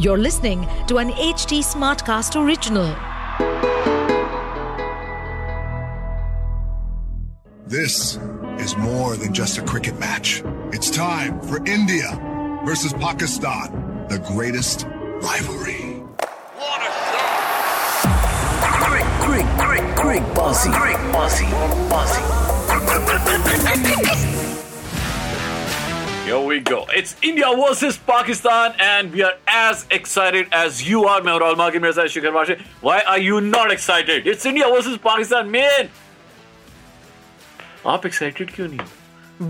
You're listening to an HT Smartcast original. This is more than just a cricket match. It's time for India versus Pakistan, the greatest rivalry. What a shot! Great, great, great, great bossy. Great bossy. Bossy Here we go. It's India versus Pakistan, and we are as excited as you are. मैं और मार्किन मेरे साथ शिखर वाशे. Why are you not excited? It's India versus Pakistan, man. आप excited क्यों नहीं?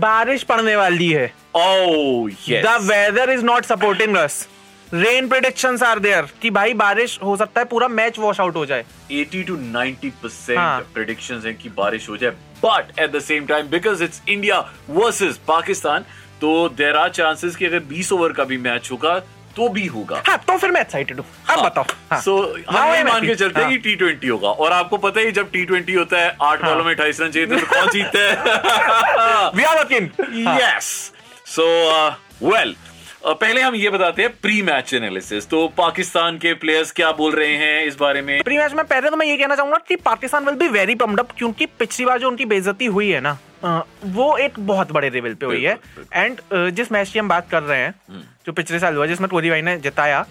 बारिश पड़ने वाली है Oh yes. The weather is not supporting us rain prediction are there कि भाई बारिश हो सकता है पूरा मैच वॉश आउट हो जाए 80 to 90 percent हाँ. predictions हैं कि बारिश हो जाए but at the same time because it's India versus Pakistan तो देर आर चांसेस कि अगर 20 ओवर का भी मैच होगा तो भी होगा हाँ तो फिर मैं एक्साइटेड हूँ अब बताओ हाँ. सो Now हम ये मान के चलते हैं हाँ. कि टी ट्वेंटी होगा और आपको पता ही जब टी ट्वेंटी होता है आठ हाँ। बॉलों में अठाईस रन चाहिए तो कौन जीतता है. हाँ. यस सो वेल uh, पहले हम ये बताते हैं प्री मैच एनालिसिस तो पाकिस्तान के प्लेयर्स क्या बोल रहे हैं इस बारे में प्री मैच में पहले तो मैं ये कहना चाहूँगा कि Pakistan will be very pumped up क्योंकि पिछली बार जो उनकी बेइज्जती हुई है ना वो एक बहुत बड़े लेवल पे हुई है। एंड जिस मैच की हम बात कर रहे हैं जो पिछले साल हुआ जिसमें कोहली भाई ने जिताया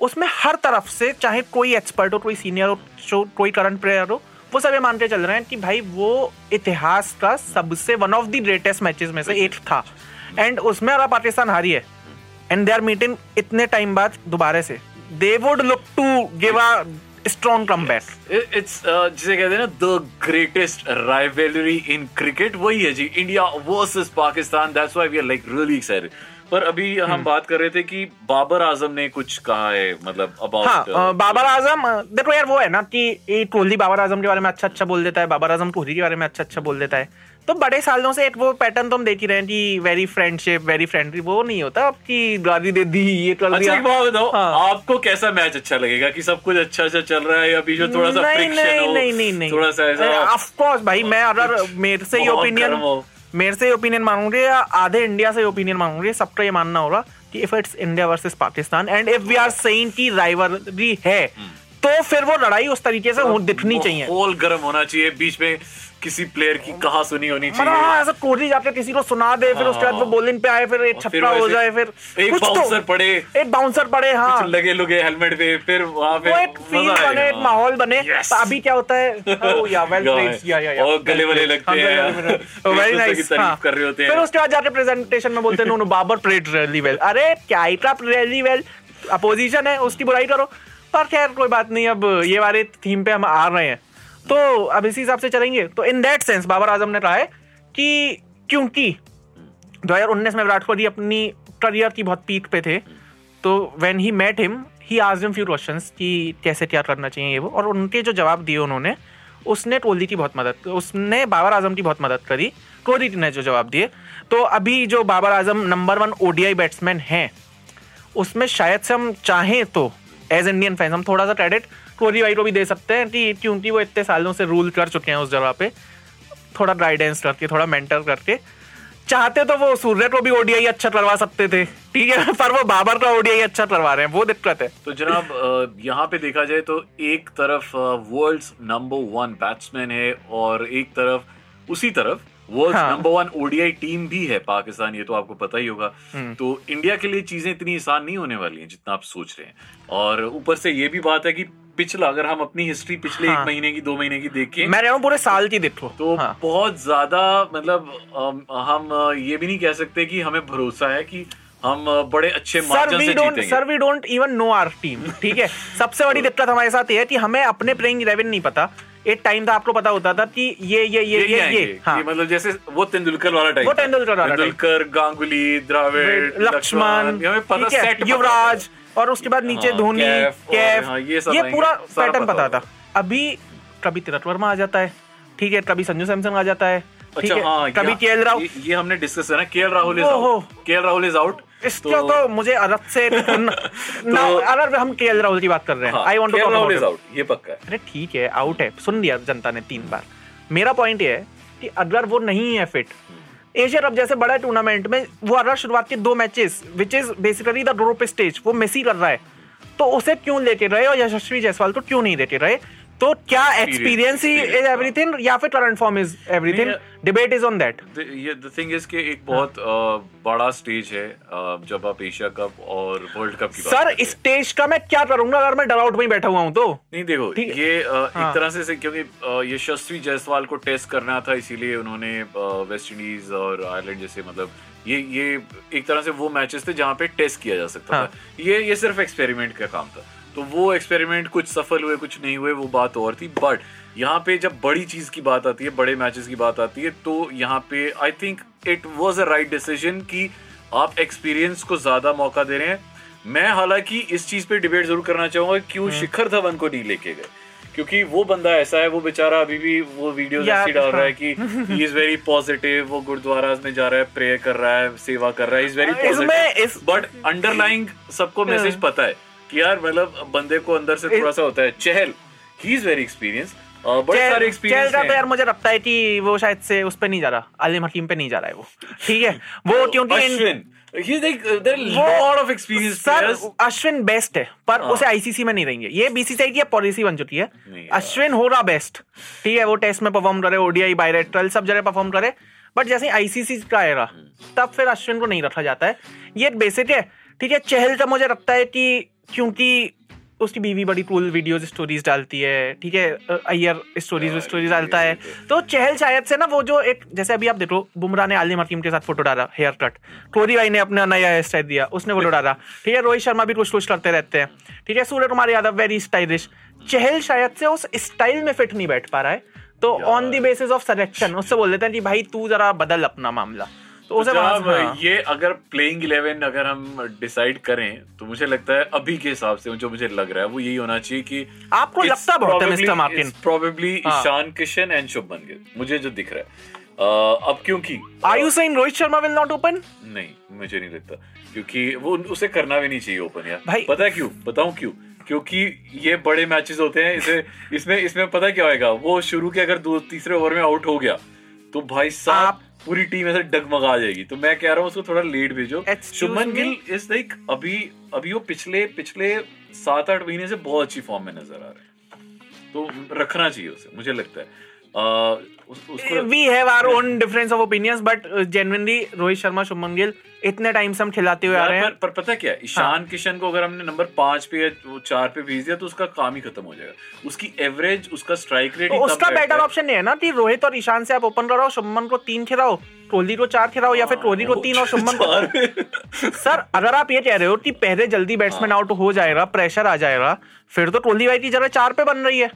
उसमें हर तरफ़ से चाहे कोई एक्सपर्ट हो कोई सीनियर हो जो कोई करंट प्लेयर हो वो सब ये मान के चल रहे हैं कि भाई वो इतिहास का सबसे one of the greatest matches में से एक था। एंड उसमें अगर पाकिस्तान हारी है एंड दे आर मीटिंग इतने टाइम बाद दोबारा से। They would look to give a strong comeback it's जिसे कहते हैं ना the greatest rivalry in cricket वही है जी India versus Pakistan that's why we are like really excited पर अभी हम बात कर रहे थे कि बाबर आज़म ने कुछ कहा है मतलब हाँ अबाउट अ, बाबर आज़म देखो यार वो है ना कि ये कोहली बाबर आज़म के बारे में अच्छा अच्छा बोल देता है बाबर आज़म कोहली के बारे में अच्छा अच्छा बोल देता है। तो बड़े सालों से एक वो पैटर्न तो हम देख ही रहे हैं कि वेरी फ्रेंडशिप वेरी फ्रेंडली वो नहीं होता आपकी गाली दे दी ये कर अच्छा दिया एक बात बताओ हाँ। आपको कैसा मैच अच्छा लगेगा कि सब कुछ अच्छा अच्छा चल रहा है या बीच में थोड़ा सा नहीं नहीं नहीं नहीं नहीं। थोड़ा सा ऐसा? ऑफ़ कोर्स भाई मैं अगर मेरे से ही ओपिनियन हो। मेरे से ओपिनियन मांगोगे या आधे इंडिया से ओपिनियन मांगोगे सबका ये मानना होगा कि if it's India versus Pakistan and if we are saying की राइवलरी है तो फिर वो लड़ाई उस तरीके से हो- दिखनी चाहिए। माहौल गर्म होना चाहिए बीच में किसी प्लेयर की कहा सुनी होनी चाहिए। हाँ ऐसा कोहली जाके किसी को सुना दे फिर उसके बाद वो बॉलिंग पे आए फिर एक छक्का हो जाए फिर एक कुछ तो- बाउंसर पड़े। एक बाउंसर पड़े हाँ। लगे लुगे हेलमेट पे फिर वहाँ पे एक फील बने। एक माहौल बने. तो अभी क्या होता है? Oh. और गले वले लगते हाँ, हैं। वेरी नाइस तारीफ़ कर रहे होते हैं। फिर उसके बाद जाके प्रेजेंटेशन में बोलते हैं no no Babar played really well अरे क्या ही रियली वेल अपोजिशन है उसकी बुराई करो। पर खैर कोई बात नहीं, अब ये वाले थीम पे हम आ रहे हैं। तो अब इसी हिसाब से चलेंगे। तो in that sense Babar Azam ने कहा है कि क्योंकि 2019 में विराट कोहली अपनी करियर की बहुत पीक पे थे तो when he met him he आज हिम फ्यू क्वेश्चन कि कैसे क्या करना चाहिए ये वो, और उनके जो जवाब दिए उन्होंने, उसने कोहली की बहुत मदद, उसने बाबर आज़म की बहुत मदद करी, कोहली ने जो जवाब दिए। तो अभी जो Babar Azam number one ODI batsman हैं, उसमें शायद से हम चाहें तो एज इंडियन फैंस हम थोड़ा सा क्रेडिट कोहली भाई को भी दे सकते हैं कि क्योंकि वो इतने सालों से रूल कर चुके हैं उस जगह पे। थोड़ा गाइडेंस करके, थोड़ा मेंटर करके। चाहते तो वो सूर्य को भी ओडीआई अच्छा करवा सकते थे। ठीक है, पर वो बाबर का ओडीआई अच्छा करवा रहे हैं, वो दिक्कत है। तो जनाब यहाँ पे देखा जाए तो एक तरफ़ वर्ल्ड नंबर वन बैट्समैन है और एक तरफ़, उसी तरफ़ हाँ। नंबर वन ओडीआई टीम भी है पाकिस्तान ये तो आपको पता ही होगा हम्म। तो इंडिया के लिए चीज़ें इतनी आसान नहीं होने वाली हैं जितना आप सोच रहे हैं और ऊपर से ये भी बात है कि पिछला अगर हम अपनी हिस्ट्री पिछले हाँ। एक महीने की दो महीने की देखें मैं रहा हूँ पूरे साल की देखो तो हाँ। बहुत ज़्यादा मतलब हम ये भी नहीं कह सकते कि हमें भरोसा है कि हम बड़े अच्छे सर मार्जिन वी से डोंट जीतेंगे sir we don't even know our team ठीक है सबसे बड़ी दिक्कत हमारे साथ ये है कि हमें अपने प्लेइंग इलेवन नहीं पता एक टाइम था आपको पता होता था कि ये ये ये ये ये। हाँ। मतलब जैसे वो तेंदुलकर वाला टाइम वो तेंदुलकर वाला तेंदुलकर गांगुली द्राविड लक्ष्मण युवराज और उसके बाद नीचे हाँ, धोनी कैफ हाँ, ये पूरा पैटर्न पता था। अभी कभी तिलक वर्मा आ जाता है ठीक है कभी संजू सैमसन आ जाता है अच्छा हाँ कभी के राहुल ये, ये हमने डिस्कस करा के राहुल इज़ ओहो। आउट के राहुल इज़ आउट इसका तो मुझे अलग से ना हम केएल राहुल की बात कर रहे हैं I want to Rahul is out ये पक्का है। अरे ठीक है आउट है। सुन लिया जनता ने तीन बार। मेरा पॉइंट ये है कि अगर वो नहीं है फिट एशिया कप जैसे बड़ा टूर्नामेंट में वो अगर शुरुआत के दो matches which is basically the group stage वो मिस कर रहा है। तो उसे क्यों लेके रहे? और यशस्वी जायसवाल को क्यों नहीं लेके रहे? तो क्या एक्सपीरियंस ही इज़ एवरीथिंग या फिर current form is everything debate is on that ये द थिंग इज़ कि एक बहुत बड़ा स्टेज है जब आप एशिया कप और वर्ल्ड कप की सर हैं। स्टेज का मैं क्या करूँगा अगर मैं डराउट में बैठा हुआ हूँ तो? नहीं देखो ये हाँ। एक तरह से क्योंकि यशस्वी जायसवाल को टेस्ट करना था इसीलिए उन्होंने वेस्ट इंडीज और आयरलैंड जैसे मतलब ये ये एक तरह से वो मैचेस थे जहाँ पे टेस्ट किया जा सकता हाँ। था। ये ये सिर्फ़ एक्सपेरिमेंट का काम था। तो वो एक्सपेरिमेंट कुछ सफल हुए कुछ नहीं हुए वो बात और थी। बट यहाँ पे जब बड़ी चीज़ की बात आती है बड़े मैचेस की बात आती है तो यहाँ पे I think it was a right decision कि आप एक्सपीरियंस को ज़्यादा मौका दे रहे हैं। मैं हालाँकि इस चीज़ पे डिबेट ज़रूर करना चाहूँगा कि क्यों शिखर धवन को नहीं लेके गए। क्योंकि वो बंदा ऐसा है वो बेचारा अभी भी वो वीडियो ऐसी डाल रहा है। कि ही इज़ वेरी पॉजिटिव वो गुरुद्वारा में जा रहा है प्रेयर कर रहा है सेवा कर रहा है इज़ वेरी पॉजिटिव इस- बट अंडरलाइंग सबको मैसेज पता है। यार मतलब बंदे को अंदर से थोड़ा सा होता है। Chahal he is very experience चल रहा यार मुझे लगता है कि वो शायद से उस पे नहीं जा रहा। आलिम हकीम पे नहीं जा रहा है वो। ठीक है? वो क्योंकि अश्विन ही बेस्ट है पर उसे आईसीसी में नहीं रहेंगे ये बीसीसीआई की पॉलिसी बन चुकी है। अश्विन हो रहा बेस्ट ठीक है वो टेस्ट में परफॉर्म करे ओडीआई बायरेट्रल सब जगह परफॉर्म करे बट जैसे आईसीसी का आएगा तब फिर अश्विन को नहीं रखा जाता है। ये बेसिक है। ठीक है चहल का मुझे लगता है कि क्योंकि उसकी बीवी बड़ी कूल वीडियोस स्टोरीज डालती है ठीक है? अ, अय्यर स्टोरीज स्टोरीज डालता है। तो चहल शायद से ना वो जो एक जैसे अभी आप देखो बुमराह ने आलिम हकीम के साथ फ़ोटो डाला हेयर कट कोहली भाई ने अपना नया हेयर स्टाइल दिया उसने फ़ोटो डाला। ठीक है रोहित शर्मा भी कुछ कुछ करते रहते हैं। ठीक है सूर्य कुमार यादव वेरी स्टाइलिश चहल शायद से उस स्टाइल में फिट नहीं बैठ पा रहा है। तो on the basis of selection उससे बोल देते हैं कि भाई तू जरा बदल अपना मामला। तो उसे हाँ। ये अगर प्लेइंग इलेवन अगर हम डिसाइड करें तो मुझे लगता है अभी के हिसाब से जो मुझे लग रहा है वो यही होना चाहिए कि आपको लगता बहुत है, Mr. Martin। Probably. Ishan Kishan and Shubman Gill मुझे जो दिख रहा है अ, अब क्योंकि are you saying Rohit Sharma will not open नहीं मुझे नहीं लगता क्योंकि वो उसे करना भी नहीं चाहिए ओपन यार भाई- पता है क्यों बताऊँ क्यों क्योंकि ये बड़े मैचेस होते हैं इसे इसमें इसमें पता क्या होएगा वो शुरू के अगर दो तीसरे ओवर में आउट हो गया तो भाई साहब पूरी टीम ऐसे डगमगा जाएगी। तो मैं कह रहा हूँ उसको थोड़ा लेट भेजो। शुभमन गिल इज़ लाइक अभी अभी वो पिछले पिछले सात आठ महीने से बहुत अच्छी फॉर्म में नज़र आ रहा है। तो रखना चाहिए उसे मुझे लगता है। We have our own difference of opinions but genuinely Rohit Sharma Shubman Gill इतने टाइम से हम खिलाते हुए आ रहे हैं। पर पता क्या? है? ईशान किशन को अगर हमने नंबर पाँच पे वो चार पे भेज दिया तो उसका काम ही खत्म हो जाएगा। उसकी एवरेज उसका स्ट्राइक रेट तो उसका बेटर ऑप्शन नहीं है ना कि रोहित और ईशान से आप ओपन कराओ शुभमन को तीन खिलाओ कोहली को चार खिलाओ या फिर कोहली को तीन और शुभमन को सर अगर आप ये कह रहे हो कि पहले जल्दी बैट्समैन आउट हो जाएगा प्रेशर आ जाएगा फिर तो कोहली भाई की जगह चार पे बन रही है।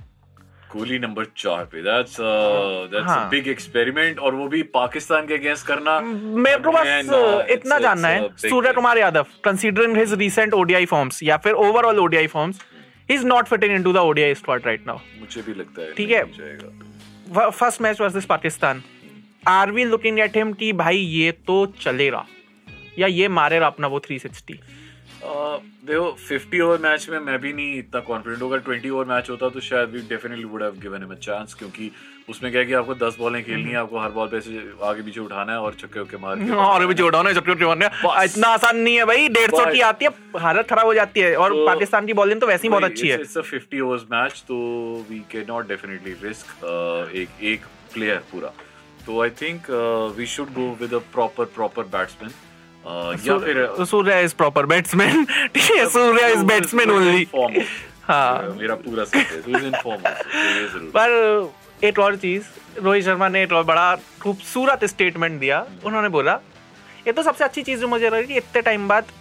कोहली नंबर चार पे। That's that's a. Big experiment और वो भी पाकिस्तान के अगेंस्ट करना। मेरे को बस uh, इतना जानना है। Surya Kumar Yadav considering his recent ODI forms या फिर overall ODI forms he is not fitting into the ODI squad right now मुझे भी लगता है ठीक है। First match versus Pakistan. Are we looking at him कि भाई ये तो चलेगा या ये मारेगा अपना वो 360 Uh, देखो 50 ओवर मैच में मैं भी नहीं इतना कॉन्फिडेंट होगा 20 ओवर मैच होता तो शायद we definitely would have given him a chance क्योंकि उसमें क्या है कि आपको 10 बॉलें खेलनी है आपको हर बॉल पे ऐसे आगे पीछे उठाना है और छक्के वक्के मार के। और भी जोड़ा ना चक्कर जोड़ने बस। इतना आसान नहीं है भाई डेढ़ सौ की आती है हालत खराब हो जाती है। और तो- पाकिस्तान की बॉलिंग तो वैसे ही बहुत अच्छी है। इट्स अ 50 ओवर्स मैच तो we can not definitely risk एक एक प्लेयर पूरा। तो I think we should go with a proper proper batsman या फिर सूर्य इज़ प्रॉपर बैट्समैन ठीक है सूर्य इज़ बैट्समैन ओनली हाँ। मेरा पूरा सेट इन फॉर्म पर एक और चीज़ रोहित शर्मा ने एक और बड़ा खूबसूरत स्टेटमेंट दिया। उन्होंने बोला ये तो सबसे अच्छी चीज़ जो मुझे लगी इतने टाइम बाद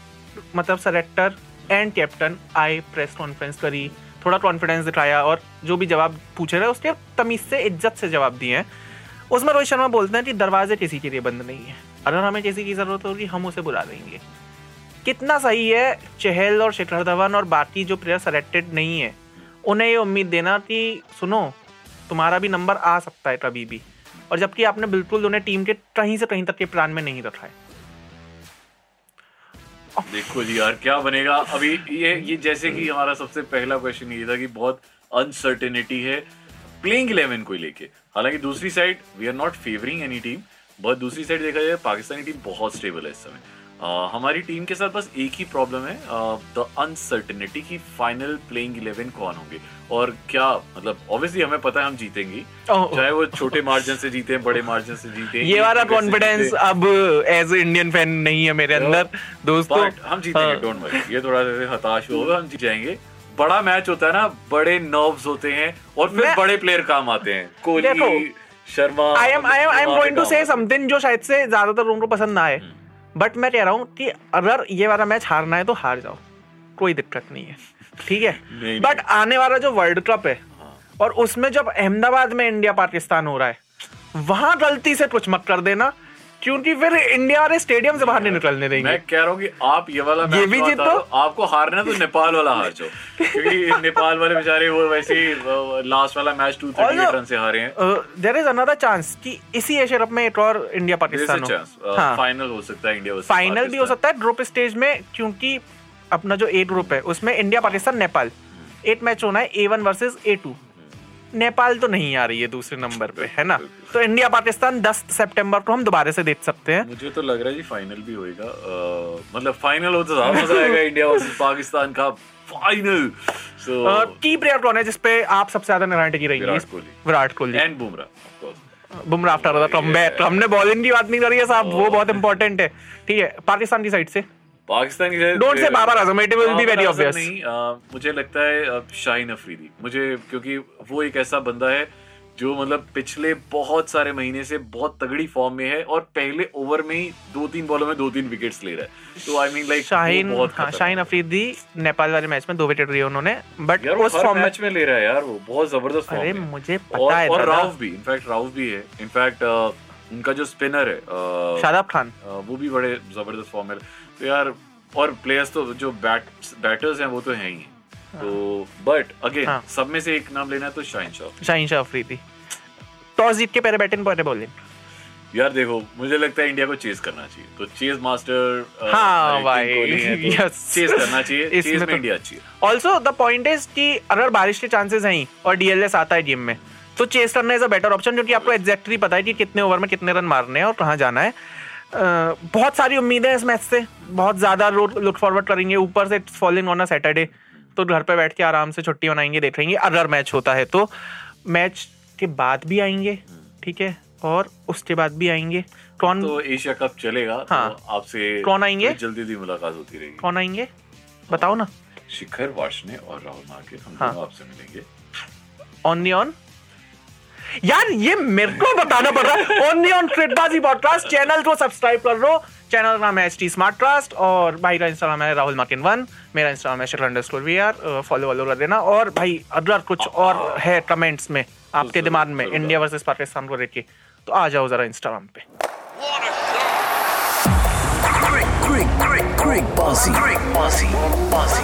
मतलब सेलेक्टर एंड कैप्टन आए प्रेस कॉन्फ्रेंस करी थोड़ा कॉन्फिडेंस दिखाया और जो भी जवाब पूछे रहे उसके तमीज से इज़्ज़त से जवाब दिए हैं। उसमें रोहित शर्मा बोलते हैं कि दरवाजे किसी के लिए बंद नहीं है। अगर हमें किसी की ज़रूरत होगी, हम उसे बुला देंगे कितना सही है, चहल और शिखर धवन और बाकी जो प्लेयर सेलेक्टेड नहीं है, उन्हें ये उम्मीद देना कि, सुनो, तुम्हारा भी नंबर आ सकता है कभी भी। और जबकि आपने बिल्कुल उन्हें टीम के कहीं से कहीं तक के प्लान में नहीं रखा है। देखो जी यार, क्या बनेगा? अभी ये ये जैसे कि हमारा सबसे पहला क्वेश्चन ये था कि बहुत अनसर्टेनिटी है प्लेइंग इलेवन को लेके। हालाँकि दूसरी side we are not favouring any team but दूसरी साइड देखा जाए पाकिस्तानी टीम बहुत स्टेबल है इस समय। अ, हमारी टीम के साथ बस एक ही प्रॉब्लम है द अनसर्टेनिटी की फाइनल प्लेइंग इलेवन कौन होंगे। और क्या मतलब ऑब्वियसली हमें पता है हम जीतेंगे। चाहे वो छोटे मार्जिन से जीते हैं बड़े मार्जिन से जीते हैं, ये वाला कॉन्फिडेंस अब एज ए इंडियन फ़ैन नहीं है मेरे अंदर दोस्तों। हम जीतेंगे हाँ। डोंट वरी ये थोड़ा सा हताश होगा हम जीत जाएँगे। बड़ा मैच होता है ना बड़े नर्व्स होते हैं और फिर बड़े प्लेयर काम आते हैं। Kohli Sharma I am I am I am going to say something जो शायद से ज़्यादातर लोगों को पसंद ना आए। बट मैं कह रहा हूँ कि अगर ये वाला मैच हारना है तो हार जाओ। कोई दिक्कत नहीं है। ठीक है? बट आने वाला जो वर्ल्ड कप है और उसमें जब अहमदाबाद में इंडिया पाकिस्तान हो रहा है वहाँ गलती से कुछ मत कर देना। क्योंकि फिर इंडिया वाले स्टेडियम से बाहर नहीं निकलने देंगे। मैं कह रहा हूँ कि आप ये वाला ये भी जो जीतो। आपको हारना तो नेपाल वाला हार जाओ क्योंकि नेपाल वाले बेचारे वो वैसे ही लास्ट वाला मैच टू थर्टी रन से हारे हैं। देर इज़ अनदर चांस कि इसी एशिया कप में एक और इंडिया पाकिस्तान हो। हाँ। फाइनल हो सकता है इंडिया फाइनल भी हो सकता है ग्रुप स्टेज में क्योंकि अपना जो ए ग्रुप है उसमें India Pakistan Nepal eight match होना है A one versus A two Nepal तो नहीं आ रही है दूसरे नंबर पे है ना? तो इंडिया पाकिस्तान 10 सितंबर को हम दोबारा से देख सकते हैं। मुझे तो लग रहा है जी फाइनल भी होएगा। मतलब फाइनल हो तो मज़ा आएगा इंडिया वर्सेस पाकिस्तान का फाइनल सो की प्लेयर कौन है जिसपे आप सबसे ज़्यादा निगरानी टिकी रहेंगी Virat Kohli. Virat Kohli. And Bumrah. Bumrah after the comeback हमने बॉलिंग की बात नहीं करी है साहब वो बहुत इंपॉर्टेंट है। ठीक है पाकिस्तान की साइड से। पाकिस्तान की side- Don't Babar Azam, be Babar very Azam obvious. नहीं अ, मुझे लगता है शाहीन अफरीदी मुझे क्योंकि वो एक ऐसा बंदा है जो मतलब पिछले बहुत सारे महीने से बहुत तगड़ी फॉर्म में है और पहले ओवर में ही दो तीन बॉलों में दो तीन विकेट्स ले रहा है तो आई मीन लाइक शाहीन हाँ, शाहीन अफरीदी नेपाल वाले मैच में दो विकेट लिए उन्होंने बट उस फॉर्म मैच में ले रहा है यार वो बहुत ज़बरदस्त फॉर्म अरे। मुझे पता है और। राउफ भी इनफैक्ट राउफ भी है इनफैक्ट उनका जो स्पिनर है शादाब खान। वो भी बड़े ज़बरदस्त फॉर्म में तो यार और प्लेयर्स तो जो बैट बैटर्स हैं वो तो हैं ही। तो बट अगेन हाँ। सब में से एक नाम लेना है तो शाइन शॉ शाहीन शाह अफरीदी। टॉस जीत के पहले बैटिंग पहले बॉलिंग यार देखो मुझे लगता है इंडिया को चेस करना चाहिए। तो चेस मास्टर हाँ भाई, कोहली हैं, तो करना चाहिए। चेस में तो- इंडिया अच्छी है। ऑल्सो द पॉइंट इज़ कि अगर बारिश के चांसेस हैं ही और डीएलएस आता है गेम में तो चेस करना इज़ अ बेटर ऑप्शन क्योंकि आपको एग्जैक्टली पता है कि कितने ओवर में कितने रन मारने हैं और कहाँ जाना है। अ, बहुत सारी उम्मीदें हैं इस मैच से। बहुत ज़्यादा लुक फॉरवर्ड करेंगे। ऊपर से it's following on a Saturday तो घर पे बैठ के आराम से छुट्टी मनाएँगे देखेंगे अगर मैच होता है तो। मैच के बाद भी आएँगे ठीक है? और उसके बाद भी आएँगे। कौन तो एशिया कप चलेगा हाँ। तो आपसे कौन आएँगे? बड़ी जल्दी जल्दी मुलाकात होती रहेगी। कौन आएँगे? बताओ ना। शिखर वार्षने और राहुल मार्के हम हाँ। आपसे मिलेंगे। ऑन दी ऑन यार ये मेरे को बताना पड़ रहा है दी ऑन क्रिकबाजी पॉडकास्ट चैनल को सब्सक्राइब कर लो चैनल का नाम है एच टी स्मार्ट कास्ट और भाई का इंस्टाग्राम है राहुल मार्किन वन मेरा इंस्टाग्राम है shutter underscore V R follow वॉलो कर देना और भाई अगर कुछ और है कमेंट्स में आपके दिमाग में इंडिया वर्सेस पाकिस्तान को लेके तो आ जाओ जरा इंस्टाग्राम पे Greek Bossy. Greek Bossy. Bossy.